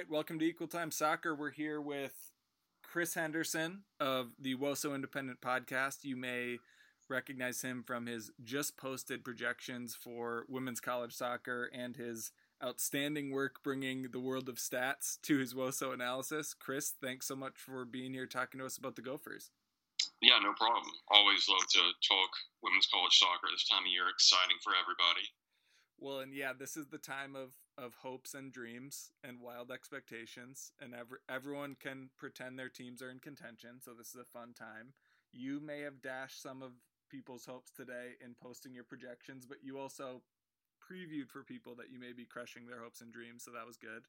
right, welcome to Equal Time Soccer. We're here with Chris Henderson of the Woso Independent Podcast. You may recognize him from his just posted projections for women's college soccer and his outstanding work bringing the world of stats to his Woso analysis. Chris, thanks so much for being here talking to us about the Gophers. Yeah, no problem. Always love to talk women's college soccer this time of year. Exciting for everybody. Well, and yeah, this is the time of of hopes and dreams and wild expectations, and every, everyone can pretend their teams are in contention. So this is a fun time. You may have dashed some of people's hopes today in posting your projections, but you also previewed for people that you may be crushing their hopes and dreams, so that was good.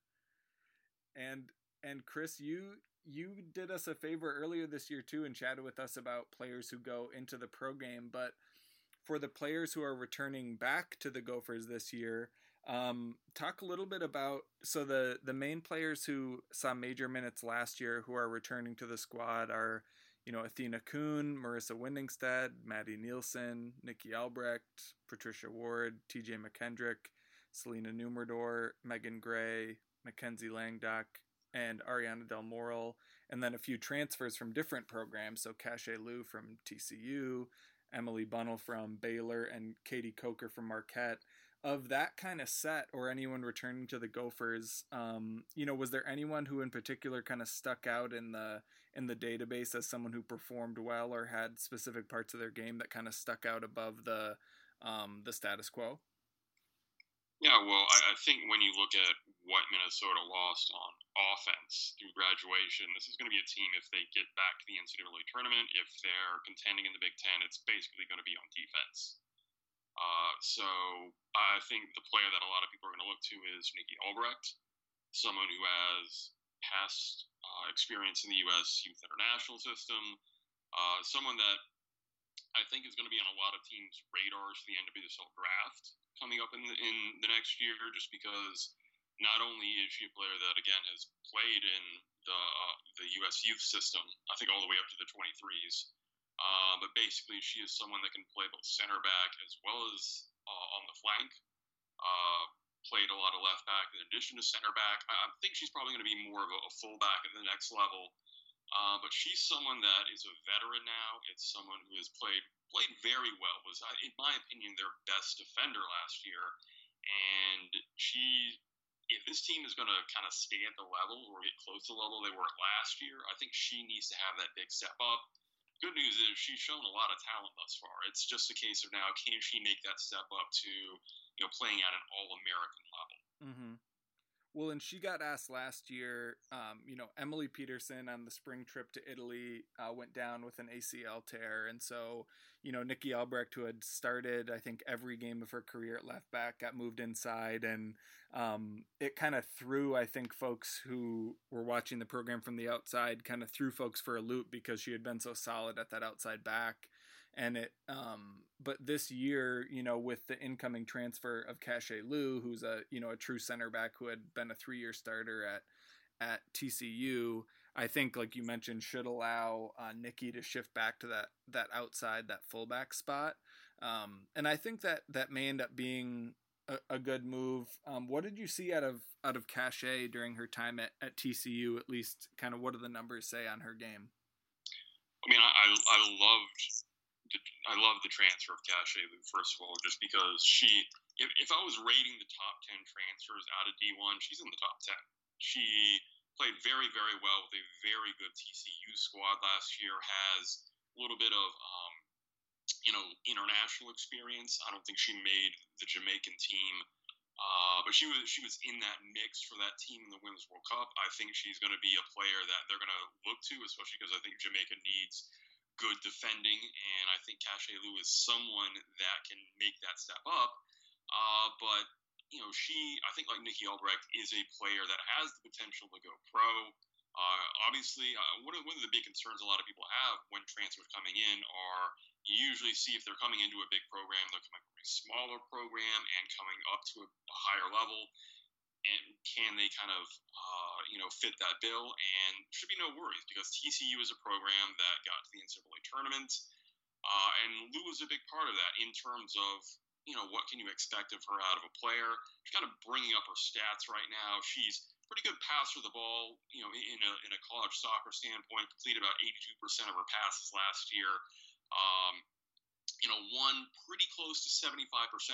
And and Chris, you you did us a favor earlier this year too and chatted with us about players who go into the pro game, but for the players who are returning back to the Gophers this year, um, talk a little bit about so the the main players who saw major minutes last year who are returning to the squad are you know Athena Kuehn, Marissa Winningstead, Maddie Nielsen, Nikki Albrecht, Patricia Ward, T.J. McKendrick, Selena Numerador, Megan Gray, Mackenzie Langdock, and Ariana Del Moral, and then a few transfers from different programs. So Cachet Lue from TCU, Emily Bunnell from Baylor, and Katie Coker from Marquette of that kind of set or anyone returning to the Gophers, um, you know, was there anyone who in particular kind of stuck out in the in the database as someone who performed well or had specific parts of their game that kind of stuck out above the um, the status quo? Yeah, well, I, I think when you look at what Minnesota lost on offense through graduation, this is going to be a team if they get back to the NCAA tournament, if they're contending in the Big Ten, it's basically going to be on defense. Uh, so I think the player that a lot of people are going to look to is Nikki Albrecht, someone who has past uh, experience in the U.S. Youth International System, uh, someone that I think is going to be on a lot of teams' radars for the NWSL draft coming up in the, in the next year, just because not only is she a player that again has played in the uh, the U.S. youth system, I think all the way up to the 23s. Uh, but basically, she is someone that can play both center back as well as uh, on the flank. Uh, played a lot of left back in addition to center back. I, I think she's probably going to be more of a, a fullback at the next level. Uh, but she's someone that is a veteran now. It's someone who has played played very well. Was in my opinion their best defender last year, and she. If this team is going to kind of stay at the level or get close to the level they were at last year, I think she needs to have that big step up good news is she's shown a lot of talent thus far. It's just a case of now can she make that step up to you know playing at an All American level. Mm-hmm. Well, and she got asked last year. Um, you know, Emily Peterson on the spring trip to Italy uh, went down with an ACL tear, and so you know Nikki Albrecht, who had started I think every game of her career at left back, got moved inside, and um, it kind of threw I think folks who were watching the program from the outside kind of threw folks for a loop because she had been so solid at that outside back and it um but this year you know with the incoming transfer of Cachet Lue who's a you know a true center back who had been a 3 year starter at at TCU I think like you mentioned should allow uh, Nikki to shift back to that that outside that fullback spot. Um and I think that that may end up being a, a good move. Um what did you see out of out of Cachet during her time at, at TCU at least kind of what do the numbers say on her game? I mean, I, I loved I love the transfer of Cachet first of all, just because she, if, if I was rating the top 10 transfers out of D1, she's in the top 10. She played very, very well with a very good TCU squad last year, has a little bit of, um, you know, international experience. I don't think she made the Jamaican team. Uh, but she was she was in that mix for that team in the Women's World Cup. I think she's going to be a player that they're going to look to, especially because I think Jamaica needs good defending, and I think Cachet Lue is someone that can make that step up. Uh, but you know, she I think like Nikki Albrecht is a player that has the potential to go pro. Uh, obviously, uh, one, of, one of the big concerns a lot of people have when transfers coming in are you usually see if they're coming into a big program, they're coming from a smaller program and coming up to a, a higher level and can they kind of uh, you know fit that bill? And should be no worries because TCU is a program that got to the NCAA tournament, uh, and Lue is a big part of that in terms of you know what can you expect of her out of a player. She's kind of bringing up her stats right now. She's pretty good passer of the ball. You know, in a in a college soccer standpoint, completed about 82% of her passes last year. Um, you know, won pretty close to 75%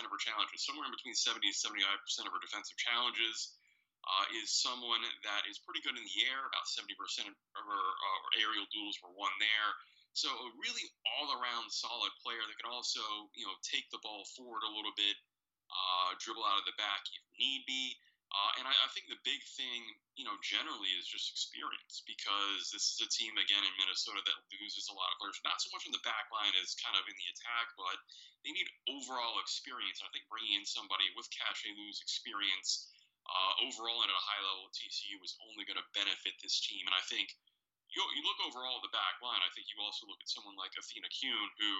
of her challenges, somewhere in between 70 and 75% of her defensive challenges. Uh, is someone that is pretty good in the air. About 70% of her uh, aerial duels were won there. So a really all-around solid player that can also, you know, take the ball forward a little bit, uh, dribble out of the back if need be. Uh, and I, I, think the big thing, you know, generally is just experience because this is a team, again, in Minnesota that loses a lot of players, not so much in the back line as kind of in the attack, but they need overall experience. I think bringing in somebody with Cachet Lue's experience uh, overall and at a high level TCU is only going to benefit this team. And I think you, you look overall at the back line, I think you also look at someone like Athena Kuehn, who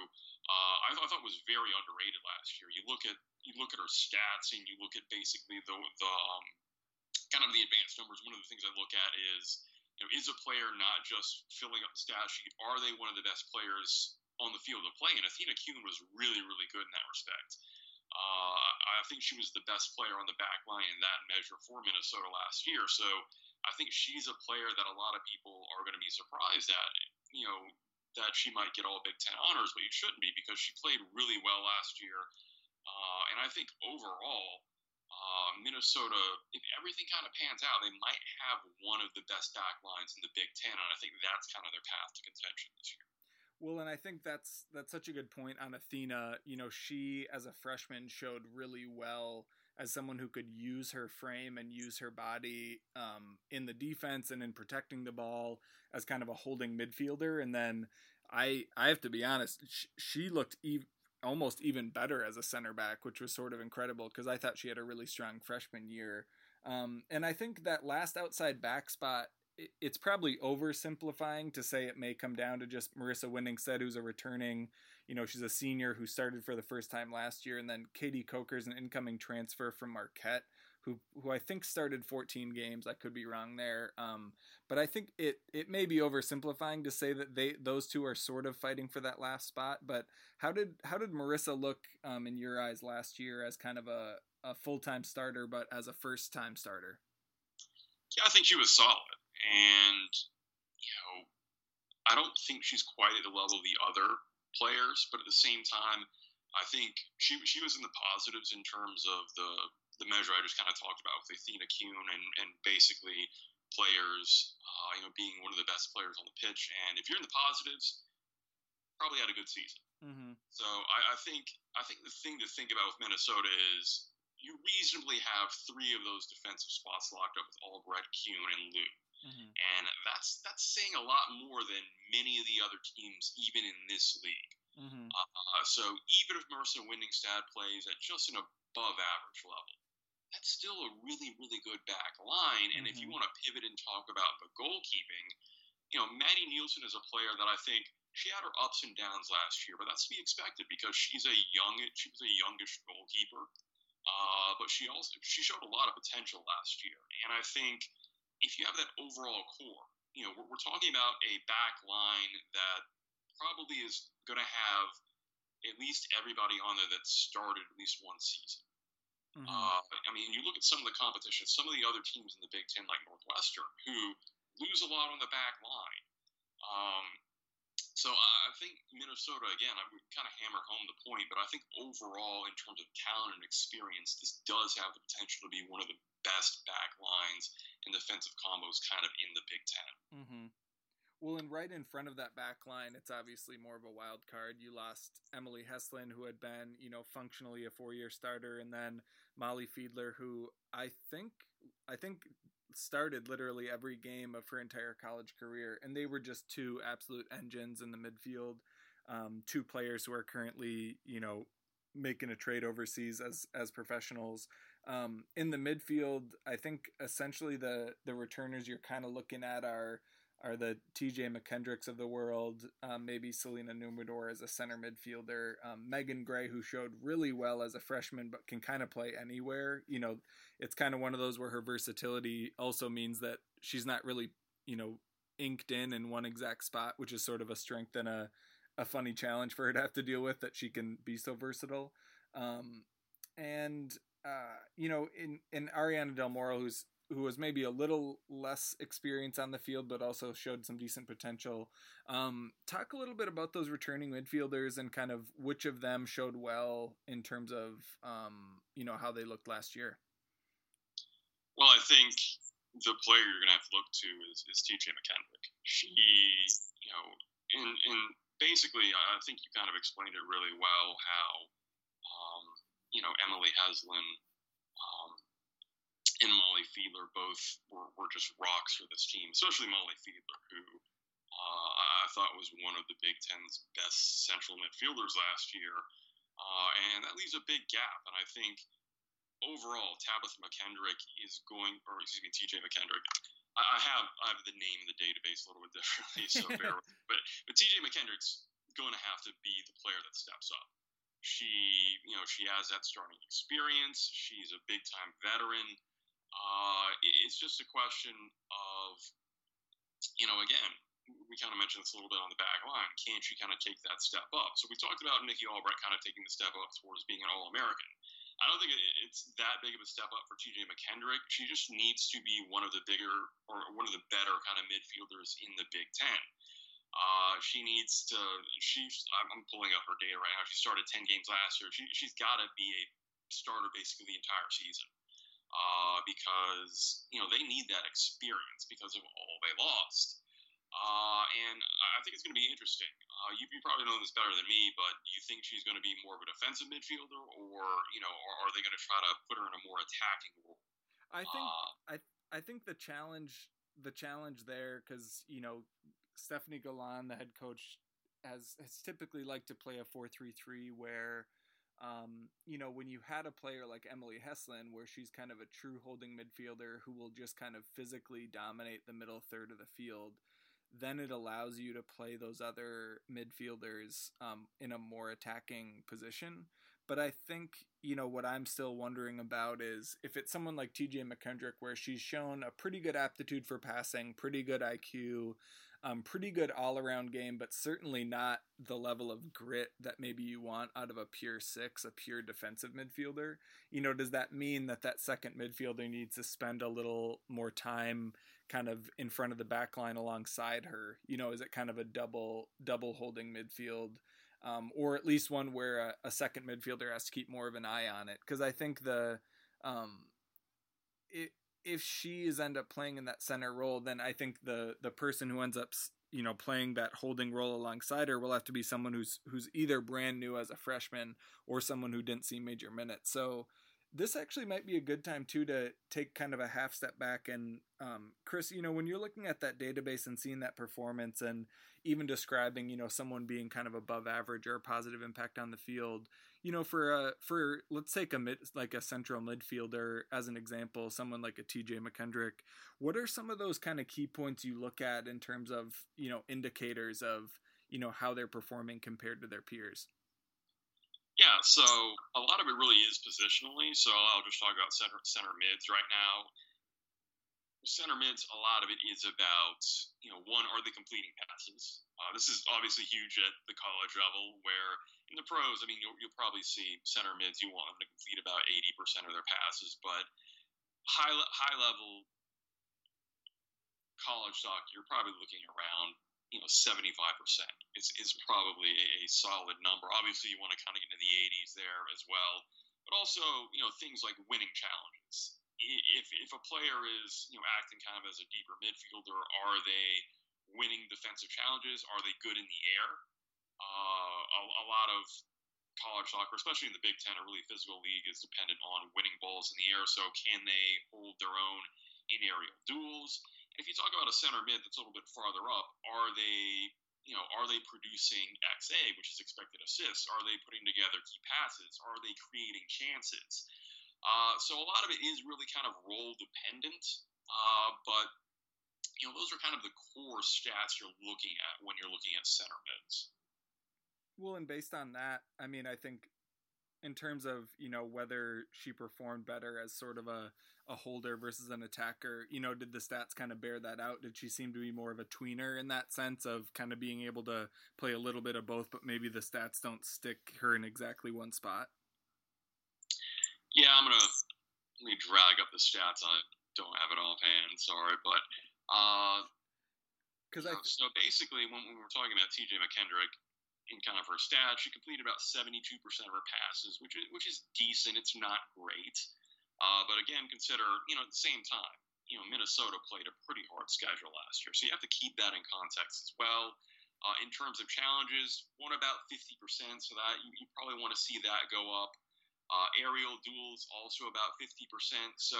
uh, I, th- I thought was very underrated last year. You look at you look at her stats and you look at basically the the um, kind of the advanced numbers. One of the things I look at is you know is a player not just filling up the stat sheet? Are they one of the best players on the field of play? And Athena Kuehn was really really good in that respect. Uh, I think she was the best player on the back line in that measure for Minnesota last year. So I think she's a player that a lot of people are going to be surprised at. You know that she might get all Big Ten honors, but you shouldn't be because she played really well last year. Uh, and I think overall, uh, Minnesota, if everything kind of pans out, they might have one of the best back lines in the Big Ten, and I think that's kind of their path to contention this year. Well, and I think that's that's such a good point on Athena. You know, she as a freshman showed really well as someone who could use her frame and use her body um, in the defense and in protecting the ball as kind of a holding midfielder. And then I I have to be honest, she, she looked ev- almost even better as a center back, which was sort of incredible because I thought she had a really strong freshman year. Um, and I think that last outside back spot, it's probably oversimplifying to say it may come down to just Marissa Winningstead who's a returning, you know, she's a senior who started for the first time last year, and then Katie Coker's an incoming transfer from Marquette who who I think started 14 games. I could be wrong there, um, but I think it it may be oversimplifying to say that they those two are sort of fighting for that last spot. But how did how did Marissa look um, in your eyes last year as kind of a, a full time starter, but as a first time starter? Yeah, I think she was solid, and you know, I don't think she's quite at the level of the other players, but at the same time. I think she she was in the positives in terms of the the measure I just kind of talked about with Athena Kuehn and, and basically players, uh, you know, being one of the best players on the pitch. And if you're in the positives, probably had a good season. Mm-hmm. So I, I, think I think the thing to think about with Minnesota is you reasonably have three of those defensive spots locked up with Albrecht, Kuehn, and Lue. Mm-hmm. And that's that's saying a lot more than many of the other teams, even in this league. Mm-hmm. Uh, so even if Marissa Winningstead plays at just an above average level, that's still a really, really good back line. And mm-hmm. if you mm-hmm. want to pivot and talk about the goalkeeping, you know, Maddie Nielsen is a player that I think she had her ups and downs last year, but that's to be expected because she's a young, she was a youngish goalkeeper. Uh, but she also she showed a lot of potential last year, and I think if you have that overall core, you know, we're, we're talking about a back line that probably is going to have at least everybody on there that started at least one season. Mm-hmm. Uh, I mean, you look at some of the competition, some of the other teams in the Big Ten, like Northwestern, who lose a lot on the back line. Um, so I think Minnesota, again, I would kind of hammer home the point, but I think overall, in terms of talent and experience, this does have the potential to be one of the best back lines and defensive combos kind of in the Big 10 mm-hmm. Well, and right in front of that back line, it's obviously more of a wild card. You lost Emily Heslin, who had been, you know, functionally a four-year starter, and then Molly Fiedler, who I think I think started literally every game of her entire college career, and they were just two absolute engines in the midfield. Um, two players who are currently, you know, making a trade overseas as as professionals. Um, in the midfield, I think essentially the the returners you're kind of looking at are are the TJ McKendricks of the world, um, maybe Selena Numador as a center midfielder, um, Megan Gray, who showed really well as a freshman, but can kind of play anywhere. You know, it's kind of one of those where her versatility also means that she's not really, you know, inked in in one exact spot, which is sort of a strength and a, a funny challenge for her to have to deal with that she can be so versatile. Um, and, uh, you know, in, in Ariana Del Moral, who's who was maybe a little less experienced on the field, but also showed some decent potential. Um, talk a little bit about those returning midfielders and kind of which of them showed well in terms of um, you know how they looked last year. Well, I think the player you're going to have to look to is, is TJ McKendrick. She, you know, and, and basically, I think you kind of explained it really well how, um, you know, Emily Heslin and Molly Fiedler both were, were just rocks for this team, especially Molly Fiedler, who uh, I thought was one of the Big Ten's best central midfielders last year. Uh, and that leaves a big gap. And I think – overall, Tabitha McKendrick is going, or excuse me, TJ McKendrick. I, have I have the name in the database a little bit differently, so bear but but TJ McKendrick's going to have to be the player that steps up. She, you know, she has that starting experience. She's a big time veteran. Uh, it's just a question of, you know, again, we kind of mentioned this a little bit on the back line. Can't she kind of take that step up? So we talked about Nikki Albrecht kind of taking the step up towards being an All American. I don't think it's that big of a step up for TJ McKendrick. She just needs to be one of the bigger or one of the better kind of midfielders in the Big Ten. Uh, she needs to. She's. I'm pulling up her data right now. She started 10 games last year. She, she's got to be a starter basically the entire season uh, because you know they need that experience because of all they lost. Uh, and I think it's going to be interesting. Uh, you, you, probably know this better than me, but do you think she's going to be more of a defensive midfielder, or you know, or are they going to try to put her in a more attacking role? I think uh, I I think the challenge the challenge there because you know Stefanie Golan, the head coach, has has typically liked to play a four three three where. Um, you know, when you had a player like Emily Heslin, where she's kind of a true holding midfielder who will just kind of physically dominate the middle third of the field, then it allows you to play those other midfielders um, in a more attacking position. But I think, you know, what I'm still wondering about is if it's someone like TJ McKendrick, where she's shown a pretty good aptitude for passing, pretty good IQ, um, pretty good all around game, but certainly not the level of grit that maybe you want out of a pure six, a pure defensive midfielder. You know, does that mean that that second midfielder needs to spend a little more time kind of in front of the back line alongside her? You know, is it kind of a double double holding midfield? Um, or at least one where a, a, second midfielder has to keep more of an eye on it. Because I think the um, it, if she is end up playing in that center role, then I think the the person who ends up you know playing that holding role alongside her will have to be someone who's who's either brand new as a freshman or someone who didn't see major minutes. So this actually might be a good time too to take kind of a half step back and um, chris you know when you're looking at that database and seeing that performance and even describing you know someone being kind of above average or a positive impact on the field you know for a for let's take a mid like a central midfielder as an example someone like a tj mckendrick what are some of those kind of key points you look at in terms of you know indicators of you know how they're performing compared to their peers yeah, so a lot of it really is positionally. So I'll just talk about center center mids right now. Center mids, a lot of it is about you know one are they completing passes. Uh, this is obviously huge at the college level, where in the pros, I mean you'll, you'll probably see center mids you want them to complete about eighty percent of their passes, but high high level college stock, you're probably looking around you know, 75% is, is probably a, a solid number. Obviously, you want to kind of get into the 80s there as well. But also, you know, things like winning challenges. If, if a player is, you know, acting kind of as a deeper midfielder, are they winning defensive challenges? Are they good in the air? Uh, a, a lot of college soccer, especially in the Big Ten, a really physical league, is dependent on winning balls in the air. So, can they hold their own in aerial duels? And if you talk about a center mid that's a little bit farther up, are they you know, are they producing XA, which is expected assists? Are they putting together key passes? Are they creating chances? Uh, so a lot of it is really kind of role dependent, uh, but you know those are kind of the core stats you're looking at when you're looking at center mids. Well, and based on that, I mean, I think in terms of you know whether she performed better as sort of a, a holder versus an attacker you know did the stats kind of bear that out did she seem to be more of a tweener in that sense of kind of being able to play a little bit of both but maybe the stats don't stick her in exactly one spot yeah i'm gonna let me drag up the stats i don't have it offhand. Sorry, but because uh, I so basically when, when we're talking about T.J. McKendrick in kind of her stats, she completed about 72% of her passes, which is which is decent. It's not great, uh, but again, consider you know at the same time, you know Minnesota played a pretty hard schedule last year, so you have to keep that in context as well. Uh, in terms of challenges, won about 50%, so that you, you probably want to see that go up. Uh, aerial duels also about 50%. So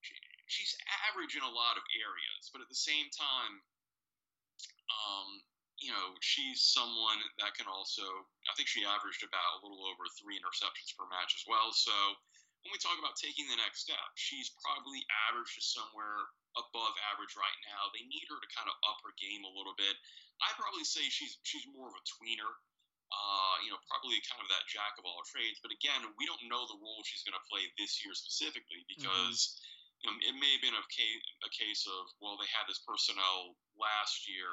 she, she's average in a lot of areas, but at the same time, um, you know, she's someone that can also. I think she averaged about a little over three interceptions per match as well. So when we talk about taking the next step, she's probably average to somewhere above average right now. They need her to kind of up her game a little bit. I'd probably say she's she's more of a tweener. Uh, you know, probably kind of that jack of all trades. But again, we don't know the role she's going to play this year specifically mm-hmm. because. Mm-hmm you know, it may have been a case, a case of well, they had this personnel last year,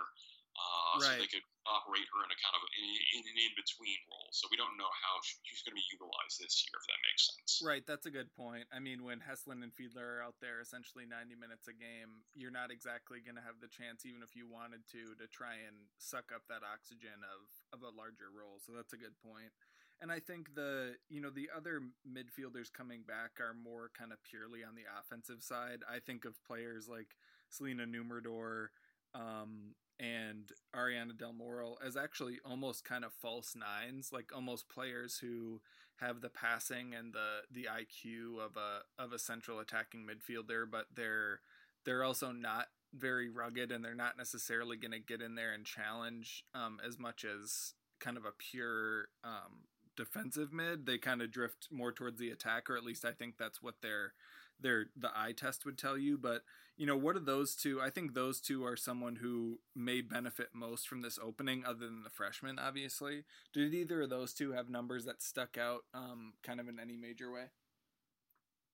uh, right. so they could operate her in a kind of in, in an in between role. So we don't know how she's going to be utilized this year, if that makes sense. Right, that's a good point. I mean, when Heslin and Fiedler are out there essentially 90 minutes a game, you're not exactly going to have the chance, even if you wanted to, to try and suck up that oxygen of of a larger role. So that's a good point. and I think the you know the other midfielders coming back are more kind of purely on the offensive side. I think of players like Selena Nummerdor um, and Ariana Del Moral as actually almost kind of false nines, like almost players who have the passing and the the IQ of a of a central attacking midfielder, but they're they're also not very rugged and they're not necessarily going to get in there and challenge um, as much as kind of a pure um, defensive mid. They kind of drift more towards the attack, or at least I think that's what their their the eye test would tell you. But you know, what are those two? I think those two are someone who may benefit most from this opening, other than the freshman, obviously. Did either of those two have numbers that stuck out, um, kind of in any major way?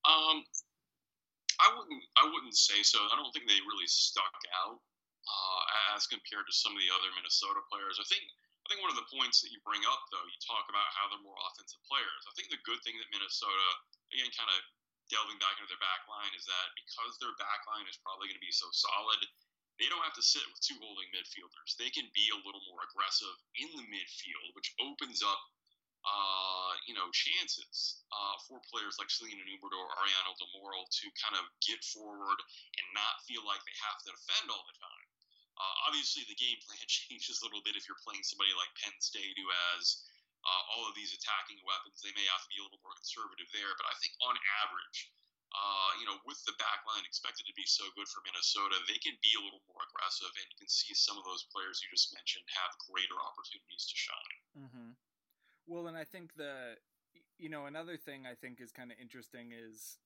Um, I wouldn't. I wouldn't say so. I don't think they really stuck out uh, as compared to some of the other Minnesota players. I think I think one of the points that you bring up, though, you talk about how they're more offensive players. I think the good thing that Minnesota, again, kind of delving back into their back line, is that because their back line is probably going to be so solid, they don't have to sit with two holding midfielders. They can be a little more aggressive in the midfield, which opens up, uh, you know, chances uh, for players like Selena Nummerdor or Ariana Del Moral to kind of get forward and not feel like they have to defend all the time. Uh, obviously, the game plan changes a little bit if you're playing somebody like Penn State who has uh, all of these attacking weapons. They may have to be a little more conservative there, but I think on average, uh, you know, with the back line expected to be so good for Minnesota, they can be a little more aggressive, and you can see some of those players you just mentioned have greater opportunities to shine. Mm-hmm. Well, and I think the, you know, another thing I think is kind of interesting is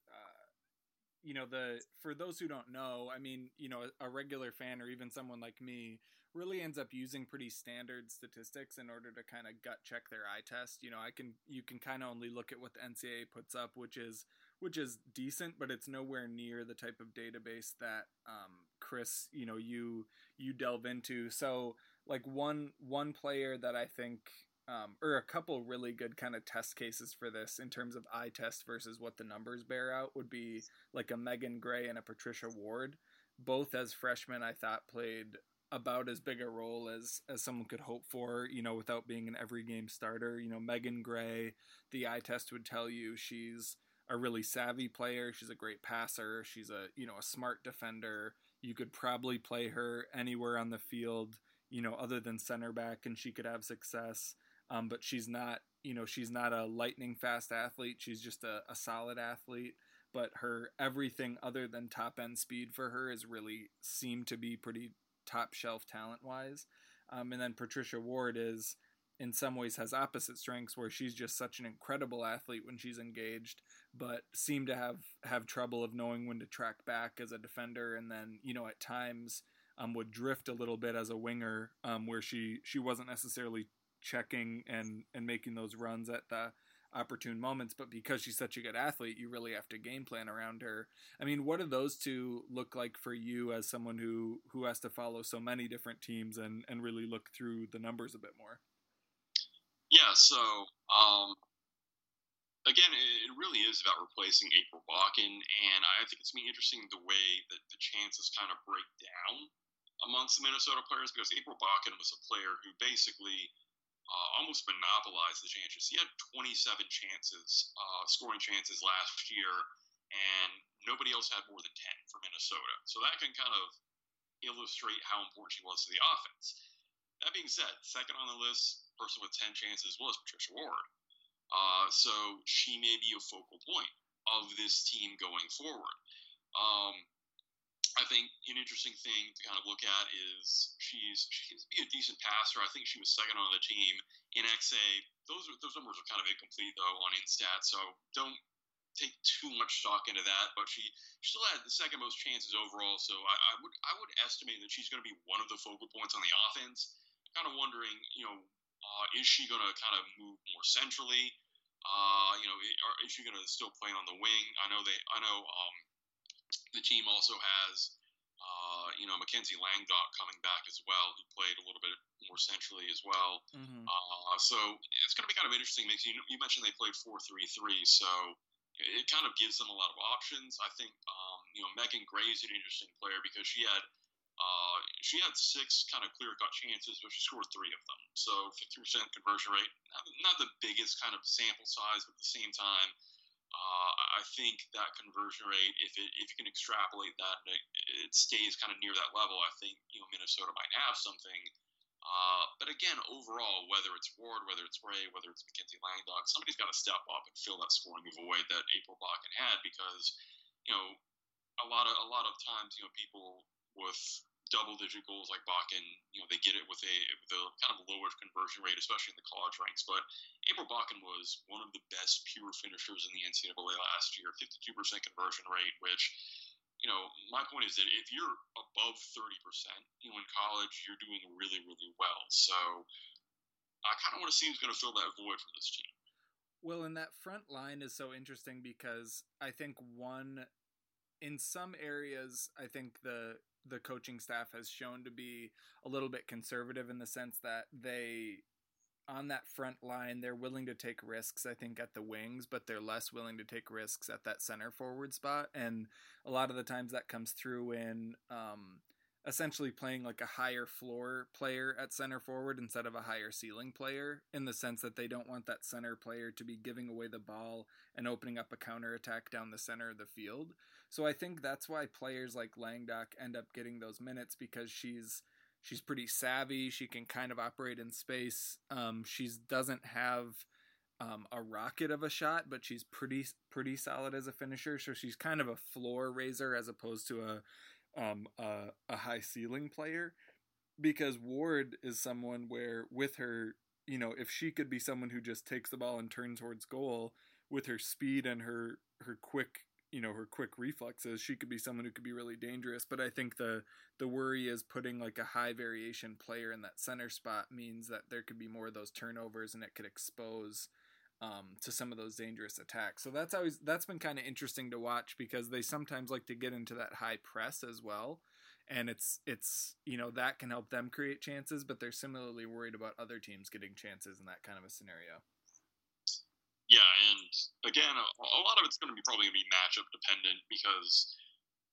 you know the for those who don't know i mean you know a, a, regular fan or even someone like me really ends up using pretty standard statistics in order to kind of gut check their eye test you know i can you can kind of only look at what the ncaa puts up which is which is decent but it's nowhere near the type of database that um, chris you know you you delve into so like one one player that i think um, or a couple really good kind of test cases for this in terms of eye test versus what the numbers bear out would be like a Megan Gray and a Patricia Ward. Both as freshmen, I thought played about as big a role as as someone could hope for, you know, without being an every game starter. You know, Megan Gray, the eye test would tell you she's a really savvy player. She's a great passer. She's a you know a smart defender. You could probably play her anywhere on the field, you know, other than center back, and she could have success um, but she's not you know she's not a lightning fast athlete she's just a, a solid athlete but her everything other than top end speed for her is really seemed to be pretty top shelf talent wise um, and then patricia ward is in some ways has opposite strengths where she's just such an incredible athlete when she's engaged but seemed to have have trouble of knowing when to track back as a defender. And then you know at times um, would drift a little bit as a winger um, where she she wasn't necessarily checking and and making those runs at the opportune moments but because she's such a good athlete you really have to game plan around her. I mean what do those two look like for you as someone who who has to follow so many different teams and and really look through the numbers a bit more? Yeah so um again, it really is about replacing April Bakken, and I think it's going to be interesting the way that the chances kind of break down amongst the Minnesota players because April Bakken was a player who basically uh, almost monopolized the chances. He had 27 chances, uh, scoring chances last year, and nobody else had more than 10 for Minnesota. So that can kind of illustrate how important she was to the offense. That being said, second on the list, person with 10 chances was Patricia Ward. Uh, so she may be a focal point of this team going forward. Um, I think an interesting thing to kind of look at is she's she can be a decent passer. I think she was second on the team in XA. Those are, those numbers are kind of incomplete though on InStat, so don't take too much stock into that. But she, she still had the second most chances overall, so I, I would I would estimate that she's going to be one of the focal points on the offense. Kind of wondering, you know, uh, is she going to kind of move more centrally? Uh, you know, is she going to still play on the wing? I know they. I know um, the team also has. Uh, you know, Mackenzie Langdock coming back as well, who played a little bit more centrally as well. Mm-hmm. Uh, so it's going to be kind of interesting. Because you, you mentioned they played four three three, so it kind of gives them a lot of options. I think um, you know Megan Gray is an interesting player because she had uh, she had six kind of clear cut chances, but she scored three of them. So 50% conversion rate, not, not, the biggest kind of sample size, but at the same time, uh, I think that conversion rate, if it, if you can extrapolate that and it, it, stays kind of near that level, I think you know Minnesota might have something. Uh, but again, overall, whether it's Ward, whether it's Gray, whether it's Mackenzie Langdock, somebody's got to step up and fill that scoring void that April Bakken had because you know a lot of a lot of times you know people with double digit goals like Bakken, you know, they get it with a with a kind of lower conversion rate, especially in the college ranks. But April Bakken was one of the best pure finishers in the NCAA last year, 52% conversion rate, which you know, my point is that if you're above 30%, you know, in college, you're doing really, really well. So I kind of want to see who's going to fill that void for this team. Well, and that front line is so interesting because I think one, in some areas, I think the the coaching staff has shown to be a little bit conservative in the sense that they on that front line they're willing to take risks i think at the wings but they're less willing to take risks at that center forward spot. And a lot of the times that comes through in um, essentially playing like a higher floor player at center forward instead of a higher ceiling player in the sense that they don't want that center player to be giving away the ball and opening up a counter attack down the center of the field so I think that's why players like Langdock end up getting those minutes because she's she's pretty savvy. She can kind of operate in space. Um, she doesn't have um, a rocket of a shot, but she's pretty pretty solid as a finisher. So she's kind of a floor raiser as opposed to a um, a, a high ceiling player. Because Ward is someone where with her, you know, if she could be someone who just takes the ball and turns towards goal with her speed and her her quick you know her quick reflexes she could be someone who could be really dangerous but i think the the worry is putting like a high variation player in that center spot means that there could be more of those turnovers and it could expose um, to some of those dangerous attacks. So that's always that's been kind of interesting to watch because they sometimes like to get into that high press as well. And it's it's you know that can help them create chances but they're similarly worried about other teams getting chances in that kind of a scenario again, a, a lot of it's going to be probably going to be matchup dependent because,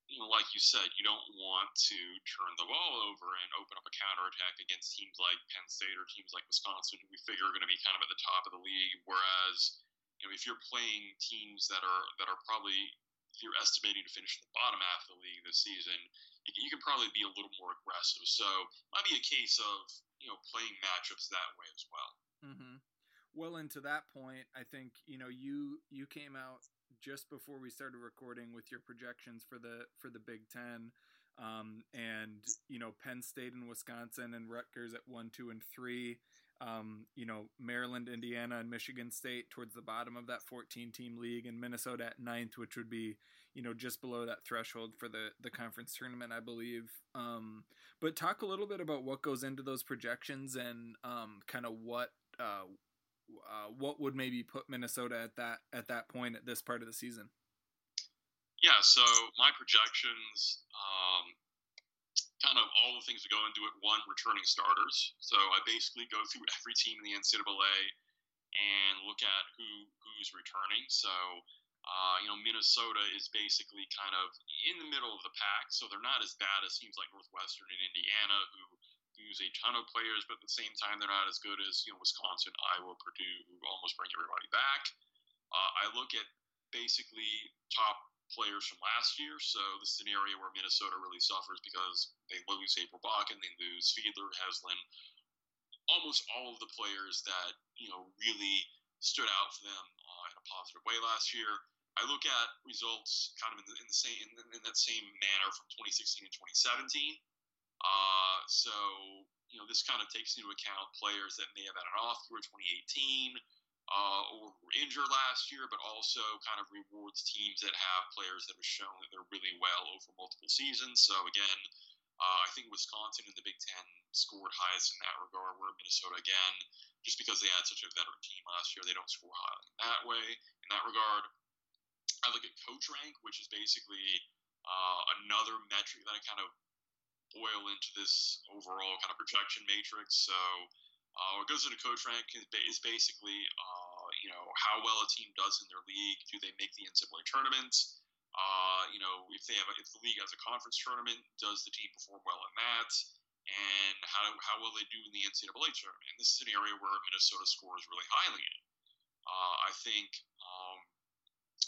you know, like you said, you don't want to turn the ball over and open up a counterattack against teams like Penn State or teams like Wisconsin, who we figure are going to be kind of at the top of the league. Whereas, you know, if you're playing teams that are that are probably you're estimating to finish the bottom half of the league this season, you, you can probably be a little more aggressive. So, it might be a case of you know playing matchups that way as well. Mm-hmm well into that point i think you know you you came out just before we started recording with your projections for the for the big ten. Um, and you know penn state and wisconsin and rutgers at one two and three. Um, you know maryland indiana and michigan state towards the bottom of that 14 team league and minnesota at ninth which would be you know just below that threshold for the the conference tournament i believe. Um, but talk a little bit about what goes into those projections and um, kind of what uh, uh, what would maybe put Minnesota at that at that point at this part of the season? Yeah, so my projections, um, kind of all the things that go into it. One, returning starters. So I basically go through every team in the NCAA and look at who who's returning. So, uh, you know, Minnesota is basically kind of in the middle of the pack, so they're not as bad as teams like Northwestern and Indiana, who use a ton of players, but at the same time, they're not as good as you know Wisconsin, Iowa, Purdue, who almost bring everybody back. Uh, I look at basically top players from last year. So this is an area where Minnesota really suffers because they lose April Bakken, they lose Fiedler, Heslin, almost all of the players that you know really stood out for them uh, in a positive way last year. I look at results kind of in the, in the same in, in, that same manner from 2016 and 2017. Uh, so you know this kind of takes into account players that may have had an off year 2018 uh, or were injured last year, but also kind of rewards teams that have players that have shown that they're really well over multiple seasons. So again, uh, I think Wisconsin in the Big Ten scored highest in that regard. Where Minnesota again, just because they had such a veteran team last year, they don't score high in that way. In that regard, I look at coach rank, which is basically uh, another metric that I kind of boil into this overall kind of projection matrix. So uh, what goes into coach rank is basically, uh, you know, how well a team does in their league. Do they make the NCAA tournament? Uh, you know, if they have, a, if the league has a conference tournament, does the team perform well in that? And how how will they do in the NCAA tournament? And this is an area where Minnesota scores really highly in. Uh, I think, um,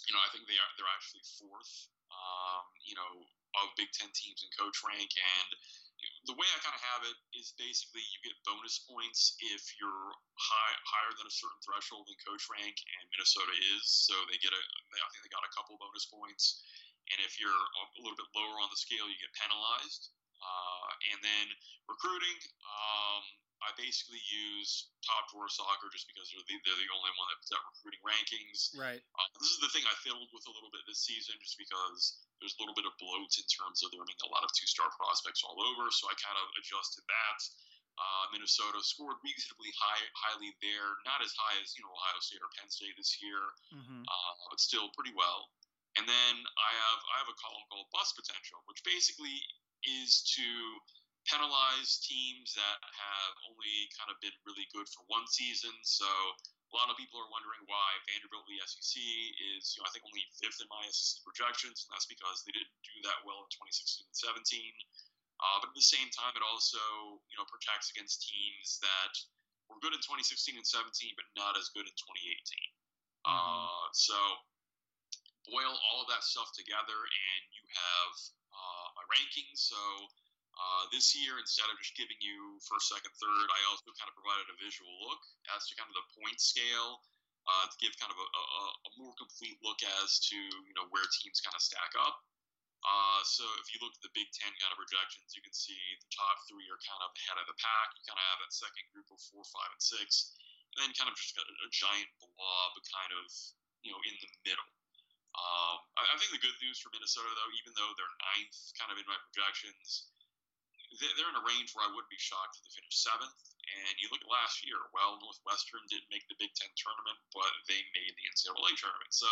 you know, I think they are they're actually fourth. Um, you know, of Big Ten teams in coach rank, and the way I kind of have it is basically you get bonus points if you're high, higher than a certain threshold in coach rank, and Minnesota is. So they get a, I think they got a couple bonus points. And if you're a little bit lower on the scale, you get penalized. Uh, and then recruiting, um, I basically use Top Drawer Soccer just because they're the, they're the only one that's got recruiting rankings. Right. Uh, this is the thing I fiddled with a little bit this season, just because there's a little bit of bloat in terms of there being a lot of two-star prospects all over. So I kind of adjusted that. Uh, Minnesota scored reasonably high, highly there, not as high as you know Ohio State or Penn State this year, mm-hmm. uh, but still pretty well. And then I have I have a column called bust potential, which basically is to penalize teams that have only kind of been really good for one season. So a lot of people are wondering why Vanderbilt, the SEC, is you know I think only fifth in my SEC projections, and that's because they didn't do that well in 2016 and 17. Uh, but at the same time, it also you know protects against teams that were good in 2016 and 17, but not as good in 2018. Mm-hmm. Uh, so boil all of that stuff together, and you have my rankings. So uh, this year, instead of just giving you first, second, third, I also kind of provided a visual look as to kind of the point scale uh, to give kind of a, a, a, more complete look as to you know where teams kind of stack up. Uh, so if you look at the Big Ten kind of projections, you can see the top three are kind of ahead of the pack. You kind of have that second group of four, five, and six, and then kind of just a, a giant blob kind of you know in the middle. Um, I, I think the good news for Minnesota, though, even though they're ninth kind of in my projections, they're in a range where I wouldn't be shocked if they finish seventh. And you look at last year, well, Northwestern didn't make the Big Ten tournament, but they made the NCAA tournament. So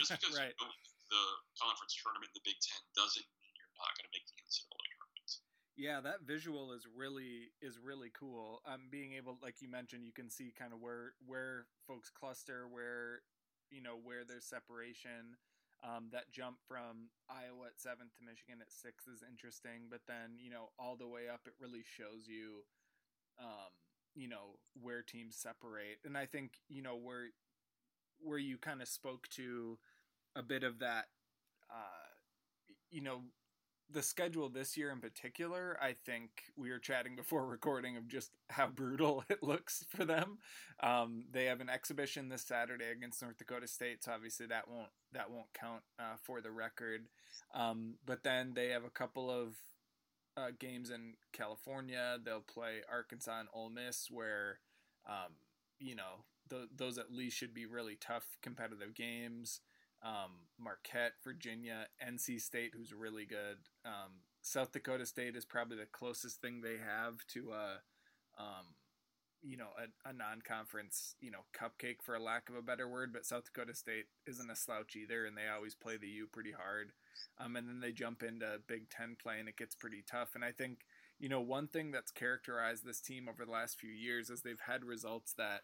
just because right. you the conference tournament in the Big Ten doesn't mean you're not going to make the NCAA tournament. Yeah, that visual is really is really cool. Um, being able, like you mentioned, you can see kind of where where folks cluster, where you know where there's separation. Um, that jump from Iowa at seventh to Michigan at six is interesting, but then you know all the way up, it really shows you, um, you know where teams separate, and I think you know where where you kind of spoke to a bit of that, uh, you know, the schedule this year in particular, I think we were chatting before recording of just how brutal it looks for them. Um, they have an exhibition this Saturday against North Dakota State, so obviously that won't that won't count uh, for the record. Um, but then they have a couple of uh, games in California. They'll play Arkansas and Ole Miss, where um, you know th- those at least should be really tough competitive games um, Marquette, Virginia, NC State, who's really good. Um, South Dakota State is probably the closest thing they have to a, um, you know, a, a, non-conference, you know, cupcake for a lack of a better word. But South Dakota State isn't a slouch either, and they always play the U pretty hard. Um, and then they jump into Big Ten play, and it gets pretty tough. And I think, you know, one thing that's characterized this team over the last few years is they've had results that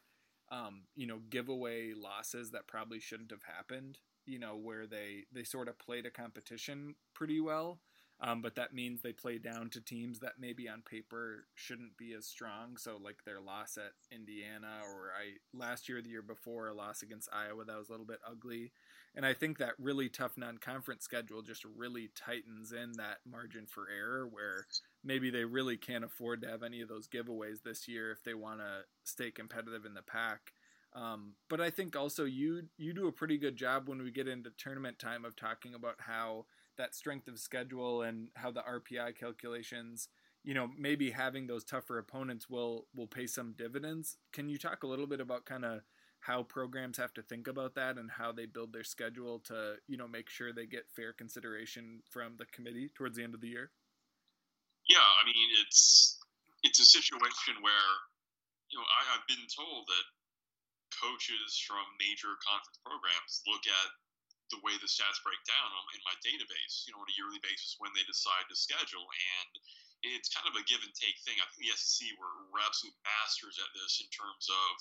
um, you know, giveaway losses that probably shouldn't have happened. You know, where they they sort of played a competition pretty well, um, but that means they play down to teams that maybe on paper shouldn't be as strong. So like their loss at Indiana, or I last year, the year before, a loss against Iowa that was a little bit ugly. And I think that really tough non-conference schedule just really tightens in that margin for error, where maybe they really can't afford to have any of those giveaways this year if they want to stay competitive in the pack. Um, but I think also you you do a pretty good job when we get into tournament time of talking about how that strength of schedule and how the RPI calculations, you know, maybe having those tougher opponents will will pay some dividends. Can you talk a little bit about kind of how programs have to think about that and how they build their schedule to, you know, make sure they get fair consideration from the committee towards the end of the year? Yeah, I mean, it's it's a situation where you know I, I've been told that coaches from major conference programs look at the way the stats break down in my database, you know, on a yearly basis when they decide to schedule. And it's kind of a give and take thing. I think the SEC were, were absolute masters at this in terms of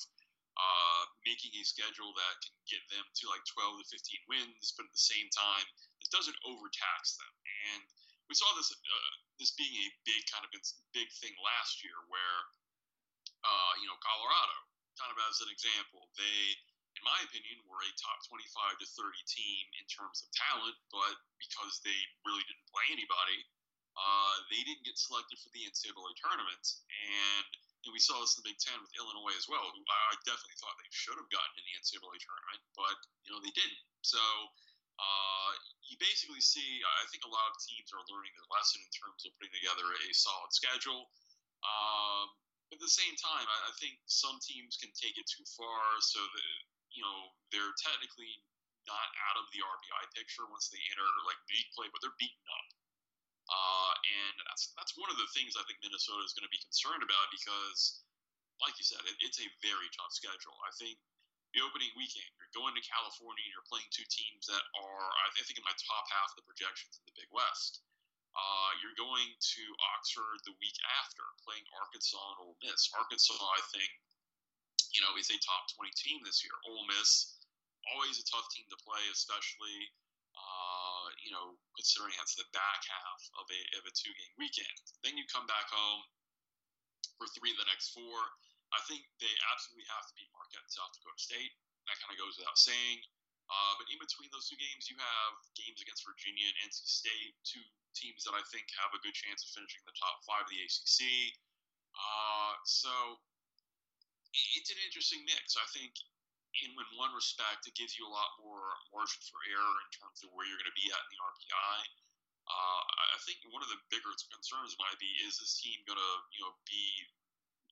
uh, making a schedule that can get them to like 12 to 15 wins, but at the same time, it doesn't overtax them. And we saw this uh, this being a big kind of big thing last year, where uh, you know Colorado, kind of as an example, they in my opinion, were a top 25 to 30 team in terms of talent, but because they really didn't play anybody, uh, they didn't get selected for the NCAA tournament. And, and we saw this in the Big Ten with Illinois as well, who I definitely thought they should have gotten in the NCAA tournament, but, you know, they didn't. So, uh, you basically see, I think a lot of teams are learning their lesson in terms of putting together a solid schedule. Um, at the same time, I, I, think some teams can take it too far. So that you know, they're technically not out of the RPI picture once they enter like league play, but they're beaten up. Uh, and that's that's one of the things I think Minnesota is going to be concerned about because, like you said, it, it's a very tough schedule. I think the opening weekend, you're going to California, and you're playing two teams that are, I think, in my top half of the projections in the Big West. Uh, you're going to Oxford the week after, playing Arkansas and Ole Miss. Arkansas, I think, you know, is a top 20 team this year. Ole Miss, always a tough team to play, especially, uh, you know, considering that's the back half of a, of a two game weekend. Then you come back home for three of the next four. I think they absolutely have to beat Marquette and South Dakota State. That kind of goes without saying. Uh, but in between those two games, you have games against Virginia and NC State, two teams that I think have a good chance of finishing the top five of the ACC. Uh, so it's an interesting mix. I think in, in one respect, it gives you a lot more margin for error in terms of where you're going to be at in the RPI. Uh, I think one of the bigger concerns might be is this team going to you know be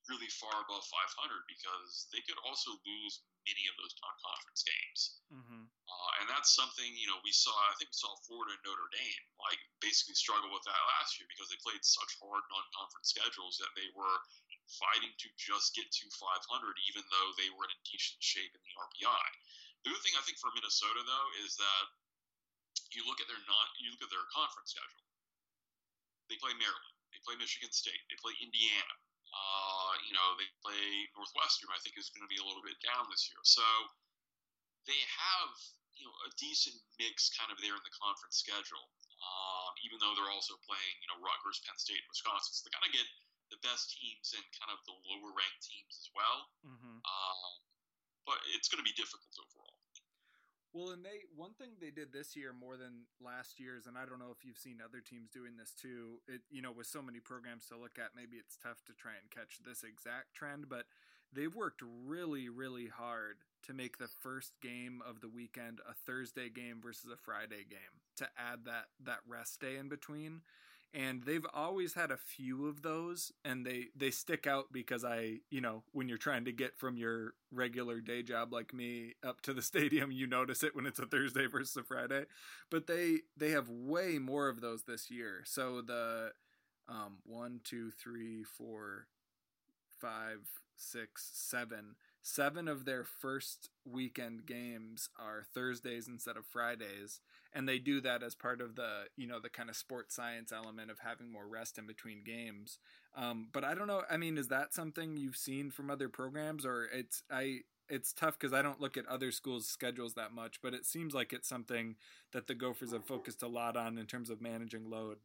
really far above 500 because they could also lose many of those non-conference games, mm-hmm. Uh, and that's something you know we saw. I think we saw Florida and Notre Dame like basically struggle with that last year because they played such hard non-conference schedules that they were fighting to just get to 500, even though they were in decent shape in the RPI. The good thing I think for Minnesota though is that you look at their not you look at their conference schedule. They play Maryland, they play Michigan State, they play Indiana. Uh, you know, they play Northwestern. I think is going to be a little bit down this year. So they have you know a decent mix kind of there in the conference schedule. Um, even though they're also playing you know Rutgers, Penn State, and Wisconsin, so they kind of get the best teams and kind of the lower ranked teams as well. Mm-hmm. Um, but it's going to be difficult overall. Well, and they one thing they did this year more than last year's, and I don't know if you've seen other teams doing this too. It you know with so many programs to look at, maybe it's tough to try and catch this exact trend, but they've worked really really hard to make the first game of the weekend a Thursday game versus a Friday game to add that that rest day in between. And they've always had a few of those and they they stick out because i you know when you're trying to get from your regular day job like me up to the stadium you notice it when it's a thursday versus a friday. But they they have way more of those this year. So the um one two three four five six seven seven of their first weekend games are Thursdays instead of Fridays, and they do that as part of the you know the kind of sports science element of having more rest in between games. Um, but I don't know. I mean, is that something you've seen from other programs, or it's I it's tough because I don't look at other schools' schedules that much, but it seems like it's something that the Gophers have focused a lot on in terms of managing load.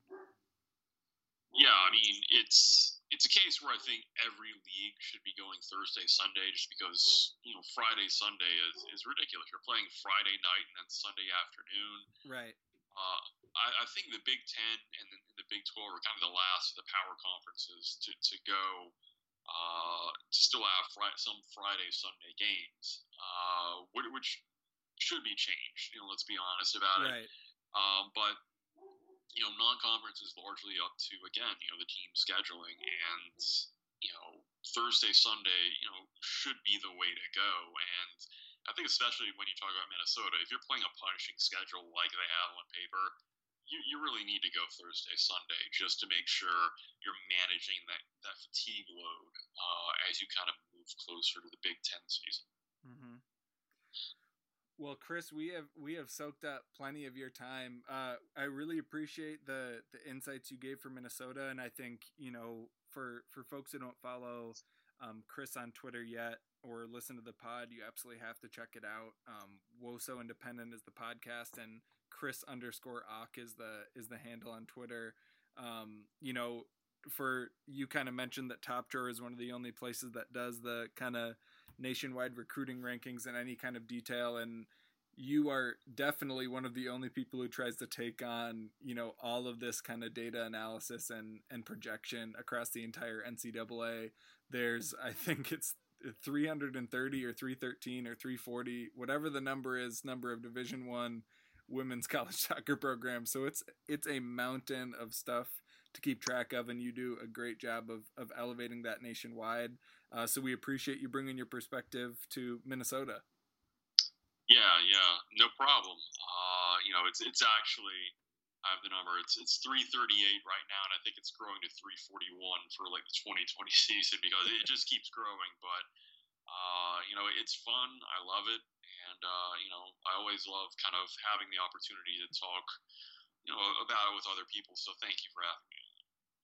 Yeah, I mean it's it's a case where I think every league should be going Thursday, Sunday, just because you know Friday, Sunday is, is ridiculous. You're playing Friday night and then Sunday afternoon. Right. Uh, I, I, think the Big Ten and the, the, Big Twelve are kind of the last of the power conferences to, to go uh, to still have fri- some Friday, Sunday games, uh, which should be changed. You know, let's be honest about right. it. Um, but you know, non-conference is largely up to again, you know, the team scheduling, and you know, Thursday, Sunday, you know, should be the way to go. And I think especially when you talk about Minnesota, if you're playing a punishing schedule like they have on paper, you, you really need to go Thursday, Sunday, just to make sure you're managing that, that fatigue load uh, as you kind of move closer to the Big Ten season. Mm-hmm. Well, Chris, we have we have soaked up plenty of your time. Uh, I really appreciate the the insights you gave for Minnesota, and I think you know for for folks who don't follow um, Chris on Twitter yet or listen to the pod, you absolutely have to check it out. Um, Woso Independent is the podcast, and Chris underscore Ock is the is the handle on Twitter. Um, you know, for you kind of mentioned that Top Drawer is one of the only places that does the kind of nationwide recruiting rankings in any kind of detail and you are definitely one of the only people who tries to take on you know all of this kind of data analysis and and projection across the entire NCAA. There's I think it's 330 or 313 or 340 whatever the number is number of Division One women's college soccer programs. So it's it's a mountain of stuff to keep track of, and you do a great job of of elevating that nationwide. Uh, so we appreciate you bringing your perspective to Minnesota. Yeah, yeah, no problem. Uh, you know, it's it's actually I have the number. It's it's 338 right now, and I think it's growing to 341 for like the 2020 season because it just keeps growing. But uh, you know, it's fun. I love it, and uh, you know, I always love kind of having the opportunity to talk, you know, about it with other people. So thank you for having me.